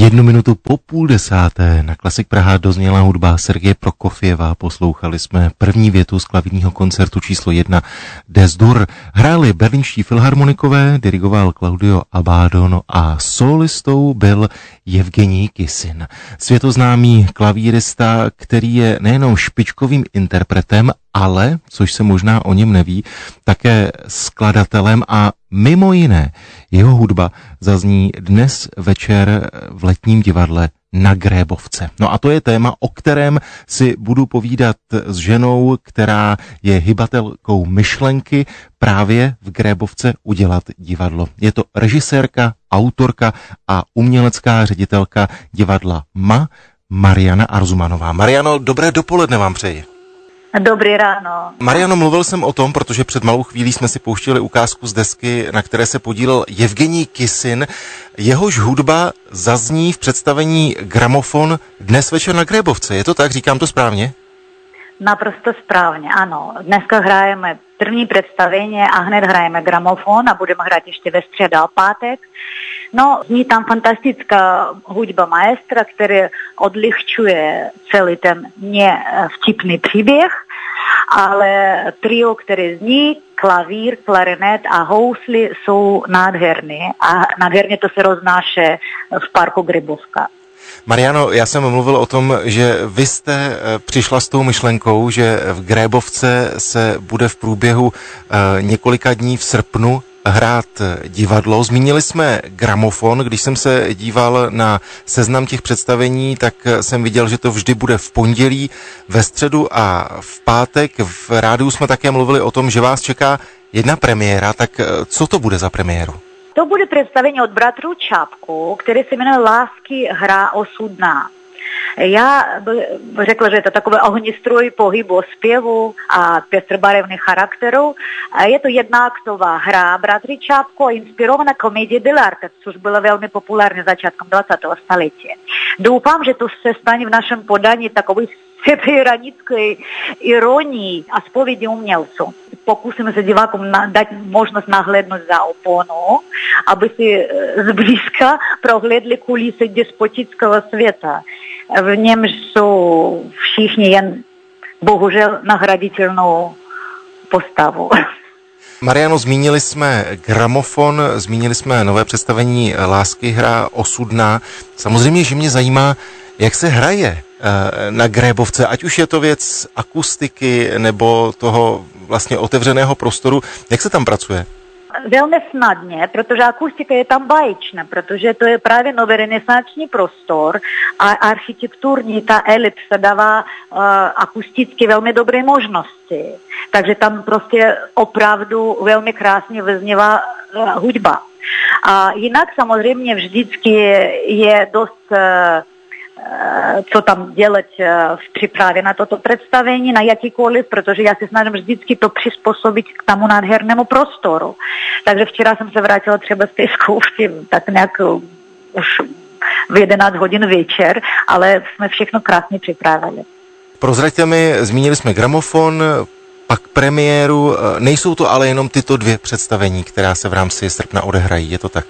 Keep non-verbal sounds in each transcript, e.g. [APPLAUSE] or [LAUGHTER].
Jednu minutu po půl desáté na Klasik Praha dozněla hudba Sergeje Prokofěva. Poslouchali jsme první větu z klavírního koncertu číslo jedna Desdur. Hráli berlínští filharmonikové, dirigoval Claudio Abado a solistou byl Evgenij Kisin. Světoznámý klavírista, který je nejenom špičkovým interpretem, ale, což se možná o něm neví, také skladatelem a mimo jiné jeho hudba zazní dnes večer v letním divadle na Grébovce. No a to je téma, o kterém si budu povídat s ženou, která je hybatelkou myšlenky právě v Grébovce udělat divadlo. Je to režisérka, autorka a umělecká ředitelka divadla MA, Mariana Arzumanová. Mariano, dobré dopoledne vám přeji. Dobrý ráno. Mariano, mluvil jsem o tom, protože před malou chvílí jsme si pouštili ukázku z desky, na které se podílel Evgenij Kisin. Jehož hudba zazní v představení Gramofon dnes večer na Grébovce. Je to tak? Říkám to správně? Naprosto správně, ano. Dneska hrajeme první představení a hned hrajeme gramofon a budeme hrát ještě ve středu a pátek. No, zní tam fantastická hudba maestra, který odlehčuje celý ten nevtipný příběh, ale trio, které zní, klavír, klarinet a hously jsou nádherné a nádherně to se roznáše v parku Grybovka. Mariano, já jsem mluvil o tom, že vy jste eh, přišla s tou myšlenkou, že v Grébovce se bude v průběhu eh, několika dní v srpnu hrát divadlo. Zmínili jsme gramofon, když jsem se díval na seznam těch představení, tak jsem viděl, že to vždy bude v pondělí, ve středu a v pátek. V rádiu jsme také mluvili o tom, že vás čeká jedna premiéra, tak co to bude za premiéru? To bude představení od bratrů Čapku, které se jmenuje Lásky hra osudná. Já bych řekla, že je to takové ohnistroj pohybu, zpěvu a pestrbarevných charakterů. Je to jednaaktová hra Bratry Čapko, inspirovaná komedie Delarte, což byla velmi populární začátkem 20. století. Doufám, že to se stane v našem podání takový [LAUGHS] sebeironické ironii a zpovědi umělců. Pokusíme se divákům na, dát možnost nahlédnout za oponu, aby si zblízka prohlédli kulisy despotického světa. V němž jsou všichni jen bohužel nahraditelnou postavu. [LAUGHS] Mariano, zmínili jsme gramofon, zmínili jsme nové představení Lásky hra osudná. Samozřejmě, že mě zajímá, jak se hraje Eh, na Grébovce, ať už je to věc akustiky nebo toho vlastně otevřeného prostoru. Jak se tam pracuje? Velmi snadně, protože akustika je tam báječná, protože to je právě nový renesanční prostor a architekturní ta elipsa dává uh, akusticky velmi dobré možnosti. Takže tam prostě opravdu velmi krásně vyznívá uh, hudba. A jinak samozřejmě vždycky je dost uh, co tam dělat v přípravě na toto představení, na jakýkoliv, protože já se snažím vždycky to přizpůsobit k tomu nádhernému prostoru. Takže včera jsem se vrátila třeba z té zkoušky, tak nějak už v 11 hodin večer, ale jsme všechno krásně připravili. Prozraďte mi, zmínili jsme gramofon, pak premiéru, nejsou to ale jenom tyto dvě představení, která se v rámci srpna odehrají, je to tak?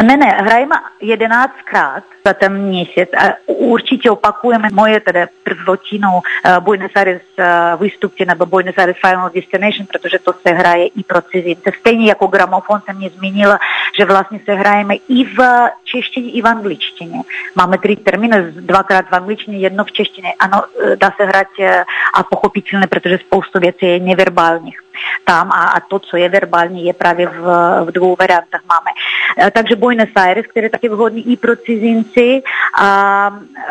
Ne, ne, hrajeme jedenáctkrát za ten měsíc a určitě opakujeme moje tedy prvotinu uh, Buenos Aires uh, výstupky nebo Buenos Aires Final Destination, protože to se hraje i pro cizince. Stejně jako gramofon jsem mě zmínila, že vlastně se hrajeme i v češtině, i v angličtině. Máme tři termíny, dvakrát v angličtině, jedno v češtině. Ano, dá se hrát a pochopitelně, protože spoustu věcí je neverbálních tam a, a to, co je verbální, je právě v, v dvou variantách máme. Takže Buenos Aires, který je taky vhodný i pro cizinci, a,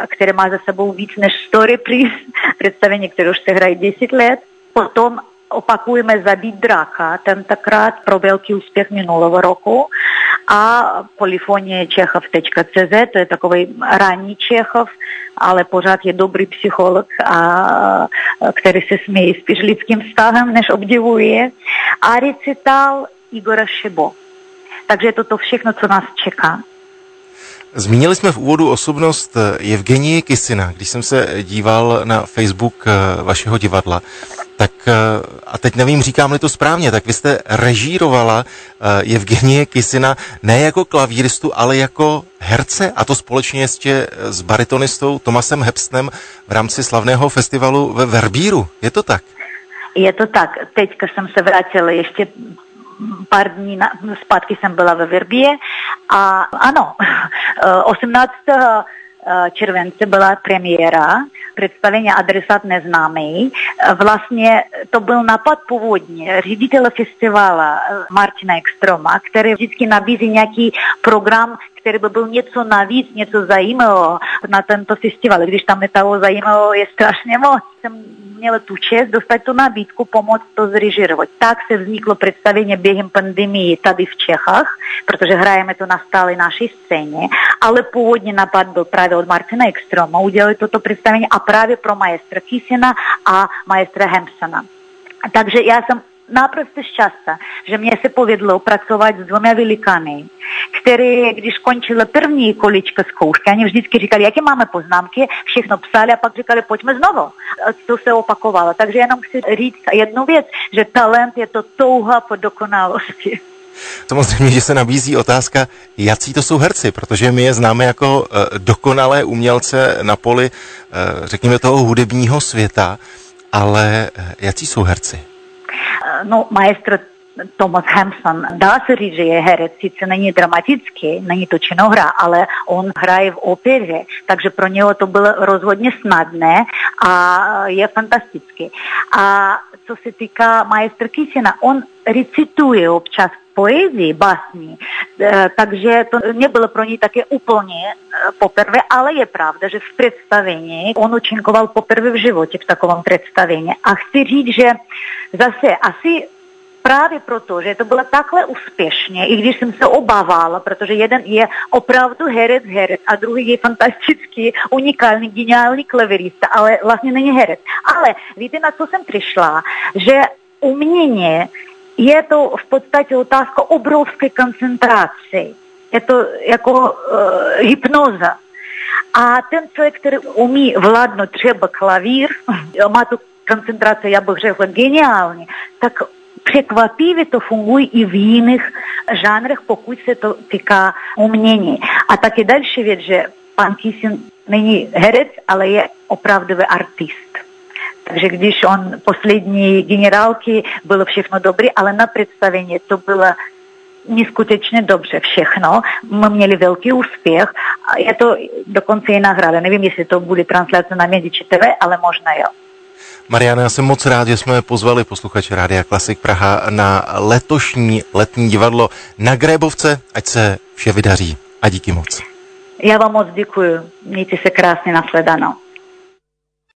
které má za sebou víc než 100 repríz, [LAUGHS] představení, které už se hrají 10 let. Potom opakujeme Zabít draka, tentokrát pro velký úspěch minulého roku a polifonie čechov.cz, to je takový ranní Čechov, ale pořád je dobrý psycholog, a, který se směje spíš lidským vztahem, než obdivuje. A recital Igora Šebo. Takže toto všechno, co nás čeká. Zmínili jsme v úvodu osobnost Evgenii Kisina. Když jsem se díval na Facebook vašeho divadla, Tak eh, a teď nevím, říkám-li to správně, tak vy jste režírovala Evgenie Kisina ne jako klavíristu, ale jako herce a to společně ještě s baritonistou Tomasem Hepsnem v rámci slavného festivalu ve Verbíru. Je to tak? Je to tak. Teďka jsem se vrátila ještě pár dní na, zpátky jsem byla ve Verbě a ano, [LAUGHS] 18. července byla premiéra představení Adresát neznámý. Vlastně to byl napad původně ředitele festivala Martina Ekstroma, který vždycky nabízí nějaký program, který by byl něco navíc, něco zajímavého na tento festival. Když tam je toho zajímavého je strašně moc. Jsem měla tu čest dostat tu nabídku, pomoct to zrežirovat. Tak se vzniklo představení během pandemie tady v Čechách, protože hrajeme to na stále naší scéně, ale původní napad byl právě od Martina Ekstroma udělali toto představení a právě pro maestra Kisina a maestra Hemsona. Takže já jsem naprosto šťastná, že mě se povedlo pracovat s dvěma velikány, které, když končila první količka zkoušky, oni vždycky říkali, jaké máme poznámky, všechno psali a pak říkali, pojďme znovu. A to se opakovalo. Takže jenom chci říct jednu věc, že talent je to touha po dokonalosti. Samozřejmě, že se nabízí otázka, jaký to jsou herci, protože my je známe jako uh, dokonalé umělce na poli, uh, řekněme, toho hudebního světa, ale uh, jaký jsou herci? No, maestro Thomas Hampson, dá se říct, že je herec, sice není dramatický, není to činohra, ale on hraje v opeře, takže pro něho to bylo rozhodně snadné a je fantastický. Co se týká maestra Kisina, on recituje občas poezii, básní, e, takže to nebylo pro něj také úplně e, poprvé, ale je pravda, že v představení on učinkoval poprvé v životě v takovém představení. A chci říct, že zase asi právě proto, že to bylo takhle úspěšně, i když jsem se obávala, protože jeden je opravdu herec, herec a druhý je fantastický, unikální, geniální klavirista, ale vlastně není herec. Ale víte, na co jsem přišla? Že umění je to v podstatě otázka obrovské koncentrace. Je to jako uh, hypnoza. A ten člověk, který umí vládnout třeba klavír, [LAUGHS] má tu koncentraci, já bych řekla, geniální, tak překvapivě to funguje i v jiných žánrech, pokud se to týká umění. A taky další věc, že pan Kisin není herec, ale je opravdový artist. Takže když on poslední generálky, bylo všechno dobré, ale na představení to bylo neskutečně dobře všechno. My měli velký úspěch. Je to dokonce i nahrada. Nevím, jestli to bude translace na Medici TV, ale možná jo. Mariana, já jsem moc rád, že jsme pozvali posluchače Rádia Klasik Praha na letošní letní divadlo na Grébovce, ať se vše vydaří. A díky moc. Já vám moc děkuji. Mějte se krásně nasledanou.